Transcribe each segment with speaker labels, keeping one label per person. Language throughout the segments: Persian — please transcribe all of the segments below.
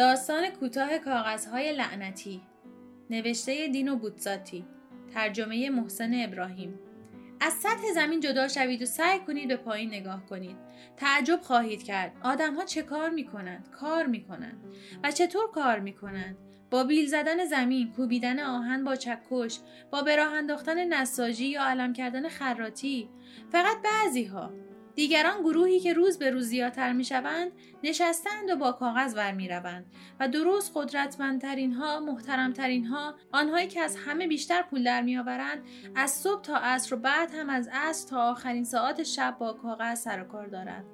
Speaker 1: داستان کوتاه کاغذهای لعنتی نوشته دینو بوتزاتی ترجمه محسن ابراهیم. از سطح زمین جدا شوید و سعی کنید به پایین نگاه کنید. تعجب خواهید کرد. آدم ها چه کار می کنند کار می کنند و چطور کار می کنند با بیل زدن زمین کوبیدن آهن با چکش با براه انداختن نساجی یا علم کردن خراتی فقط بعضی ها دیگران گروهی که روز به روز زیادتر می شوند نشستند و با کاغذ ور می روند و درست قدرتمندترین ها محترمترین ها آنهایی که از همه بیشتر پول در می آورند از صبح تا عصر و بعد هم از عصر تا آخرین ساعت شب با کاغذ سر و کار دارند.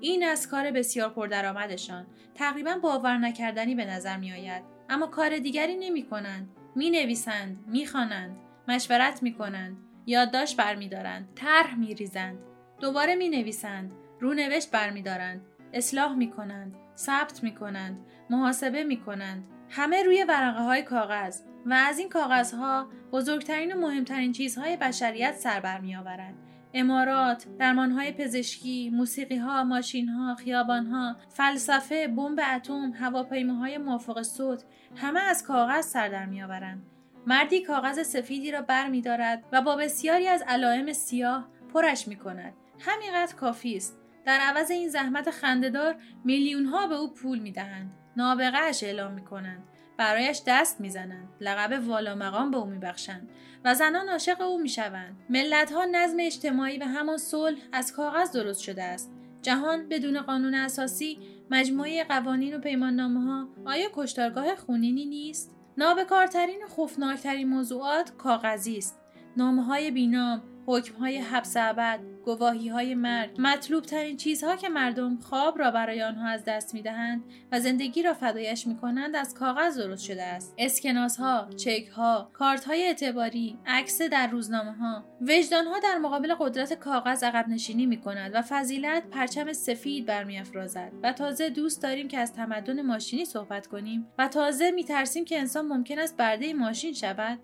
Speaker 1: این از کار بسیار پردرآمدشان. تقریبا باور نکردنی به نظر می آید اما کار دیگری نمی کنند می نویسند می خوانند مشورت می کنند یادداشت برمیدارند طرح می ریزند دوباره می نویسند رونوشت برمیدارند اصلاح می کنند ثبت می کنند محاسبه می کنند همه روی ورقه های کاغذ و از این کاغذها بزرگترین و مهمترین چیزهای بشریت سر بر می آورند امارات، درمانهای پزشکی، موسیقیها، ماشینها، خیابانها، فلسفه، بمب اتم، هواپیماهای موافق صوت همه از کاغذ سر در میآورند. مردی کاغذ سفیدی را بر می دارد و با بسیاری از علائم سیاه پرش می کند. همینقدر کافی است. در عوض این زحمت خندهدار میلیون ها به او پول می دهند. نابغهش اعلام می کنند. برایش دست می‌زنند لقب والا مقام به او میبخشند و زنان عاشق او می‌شوند ملتها نظم اجتماعی و همان صلح از کاغذ درست شده است جهان بدون قانون اساسی مجموعه قوانین و پیماننامه ها آیا کشتارگاه خونینی نیست نابکارترین و خوفناکترین موضوعات کاغذی است نامه های بینام حکم های حبس ابد گواهی های مرگ مطلوب ترین چیزها که مردم خواب را برای آنها از دست می دهند و زندگی را فدایش می کنند از کاغذ درست شده است. اسکناس ها چک ها کارت های اعتباری عکس در روزنامه ها وجدان ها در مقابل قدرت کاغذ عقب نشینی می کند و فضیلت پرچم سفید برمیافرازد و تازه دوست داریم که از تمدن ماشینی صحبت کنیم و تازه می ترسیم که انسان ممکن است برده ماشین شود.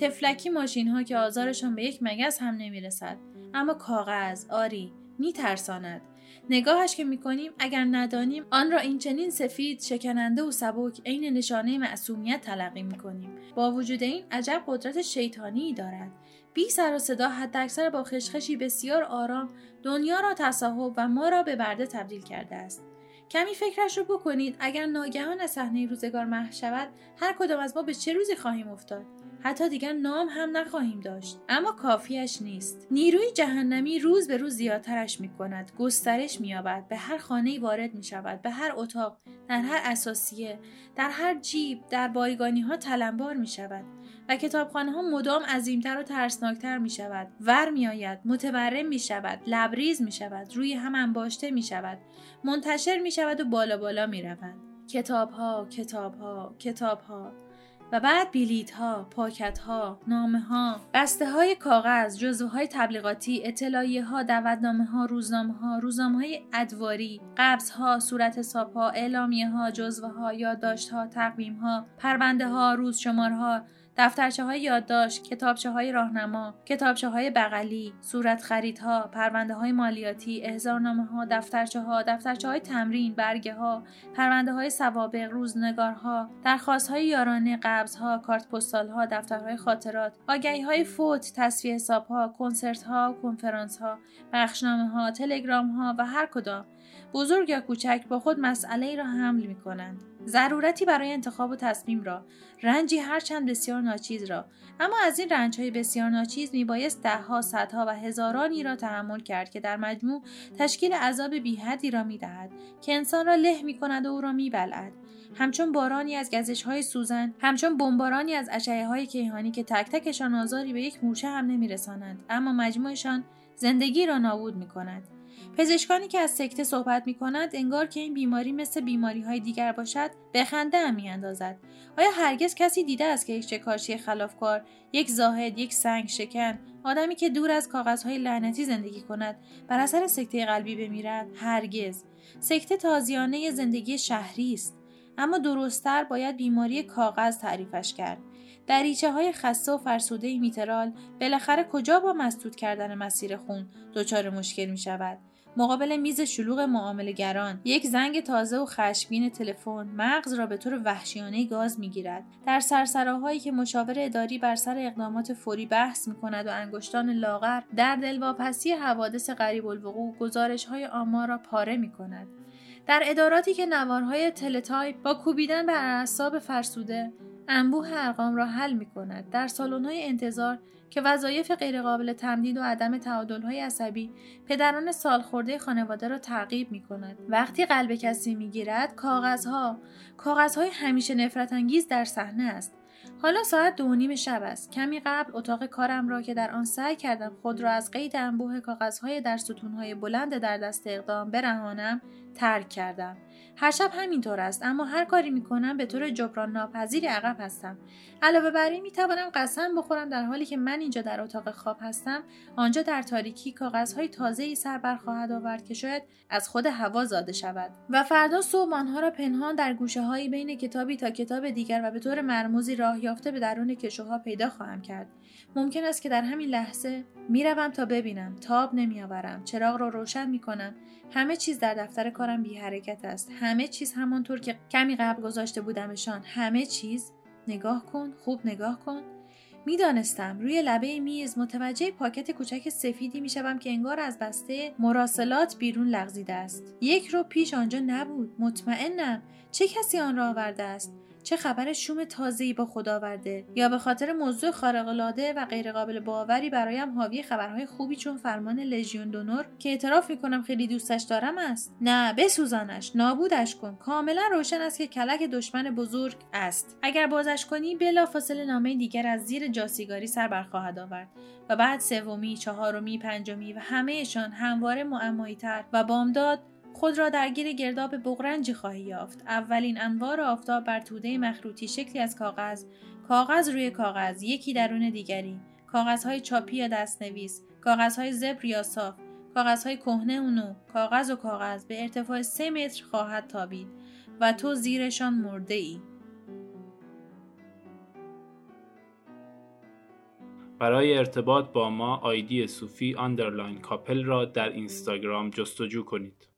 Speaker 1: تفلکی ماشین ها که آزارشان به یک مگس هم نمی‌رسد. اما کاغذ آری میترساند. نگاهش که می‌کنیم اگر ندانیم آن را این چنین سفید شکننده و سبک عین نشانه معصومیت تلقی می‌کنیم. با وجود این عجب قدرت شیطانی دارد. بی سر و صدا حداکثر با خشخشی بسیار آرام دنیا را تصاحب و ما را به برده تبدیل کرده است. کمی فکرش رو بکنید. اگر ناگهان از صحنه روزگار محو شود هر کدام از ما به چه روزی خواهیم افتاد؟ حتی دیگر نام هم نخواهیم داشت. اما کافیش نیست. نیروی جهنمی روز به روز زیادترش می کند گسترش می یابد به هر خانه وارد می شود به هر اتاق در هر اساسیه در هر جیب در بایگانی ها تلمبار می شود و کتابخانه ها مدام عظیمتر و ترسناکتر می شود ور می آید متورم می شود لبریز می شود روی هم انباشته می شود منتشر می شود و بالا بالا می رود کتاب ها کتاب ها کتاب ها و بعد بیلیت ها، پاکت ها، نامه ها، بسته های کاغذ، جزوه های تبلیغاتی، اطلاعیه ها، دعوتنامه ها، روزنامه ها، روزنامه های ادواری، قبض ها، صورت حساب ها، اعلامیه ها، جزوه ها، یادداشت ها، تقویم ها، پرونده ها، روز شمار ها، دفترچه های یادداشت، کتابچه های راهنما، کتابچه های بغلی، صورت خریدها، پرونده های مالیاتی، احضارنامه ها، دفترچه ها، دفترچه های تمرین، برگه ها، پرونده های سوابق، روزنگارها، درخواست های یارانه، قبض ها، کارت پستال ها، دفترهای خاطرات، آگهی های فوت، تصفیه حساب ها، کنسرت ها، کنفرانس ها، بخشنامه ها، تلگرام ها و هر کدام بزرگ یا کوچک با خود مسئله ای را حمل می کنند. ضرورتی برای انتخاب و تصمیم را رنجی هرچند بسیار ناچیز را اما از این رنج های بسیار ناچیز می بایست دهها صدها و هزارانی را تحمل کرد که در مجموع تشکیل عذاب بیحدی را می دهد که انسان را له می کند و او را می بلعد. همچون بارانی از گزش های سوزن همچون بمبارانی از اشعه های کیهانی که تک تکشان آزاری به یک موشه هم نمی رسانند اما مجموعشان زندگی را نابود می کند پزشکانی که از سکته صحبت می کنند انگار که این بیماری مثل بیماری های دیگر باشد به خنده هم می اندازد. آیا هرگز کسی دیده است که یک شکارچی خلافکار یک زاهد یک سنگ شکن آدمی که دور از کاغذهای لعنتی زندگی کند بر اثر سکته قلبی بمیرد؟ هرگز. سکته تازیانه زندگی شهری است. اما درستتر باید بیماری کاغذ تعریفش کرد. دریچه های خسته و فرسوده میترال بالاخره کجا با مسدود کردن مسیر خون دچار مشکل می شود مقابل میز شلوغ معاملهگران یک زنگ تازه و خشمگین تلفن مغز را به طور وحشیانه گاز می‌گیرد در سرسراهایی که مشاور اداری بر سر اقدامات فوری بحث می کند و انگشتان لاغر در دلواپسی حوادث غریب الوقوع گزارش های آمار را پاره می کند. در اداراتی که نوارهای تلتایپ با کوبیدن بر اعصاب فرسوده انبوه ارقام را حل می کند. در های انتظار که وظایف غیرقابل تمدید و عدم های عصبی پدران سالخورده خانواده را تعقیب می کند. وقتی قلب کسی می گیرد کاغذها کاغذهای همیشه نفرت انگیز در صحنه است حالا ساعت دو نیم شب است کمی قبل اتاق کارم را که در آن سعی کردم خود را از قید انبوه کاغذهای در ستونهای بلند در دست اقدام برهانم ترک کردم. هر شب همینطور است اما هر کاری می‌کنم به طور جبران ناپذیری عقب هستم. علاوه بر این می‌توانم قسم بخورم در حالی که من اینجا در اتاق خواب هستم. آنجا در تاریکی کاغذهای تازه ای سر بر خواهد آورد که شاید از خود هوا زاده شود. و فردا صبح آنها را پنهان در گوشه هایی بین کتابی تا کتاب دیگر و به طور مرموزی راه یافته به درون کشوها پیدا خواهم کرد. ممکن است که در همین لحظه می‌روم تا ببینم تاب نمیآورم چراغ را روشن می‌کنم. همه چیز در دفتر کارم بی حرکت است. همه چیز همانطور که کمی قبل گذاشته بودمشان. همه چیز. نگاه کن خوب نگاه کن. می‌دانستم روی لبه میز متوجه پاکت کوچک سفیدی می‌شوم که انگار از بسته مراسلات بیرون لغزیده است. یک رو پیش آنجا نبود. مطمئنم. چه کسی آن را آورده است؟ چه خبر شوم تازه‌ای با خدا آورده یا به خاطر موضوع خارق‌العاده و غیرقابل باوری برایم حاوی خبرهای خوبی چون فرمان لژیون دونور که اعتراف می‌کنم خیلی دوستش دارم است؟ نه بسوزانش. نابودش کن. کاملا روشن است که کلک دشمن بزرگ است. اگر بازش کنی بلافاصله نامه دیگر از زیر جاسیگاری سر برخواهد آورد. و بعد سومی چهارمی پنجمی و همهشان همواره معمایی تر و بامداد خود را درگیر گرداب بغرنجی خواهی یافت اولین انوار آفتاب بر توده مخروطی شکلی از کاغذ کاغذ روی کاغذ یکی درون دیگری کاغذهای چاپی یا دستنویس کاغذهای زبر یا صاف کاغذهای کهنه و نو کاغذ و کاغذ به ارتفاع سه متر خواهد تابید و تو زیرشان مرده ای.
Speaker 2: برای ارتباط با ما آیدی صوفی underline کاپل را در اینستاگرام جستجو کنید.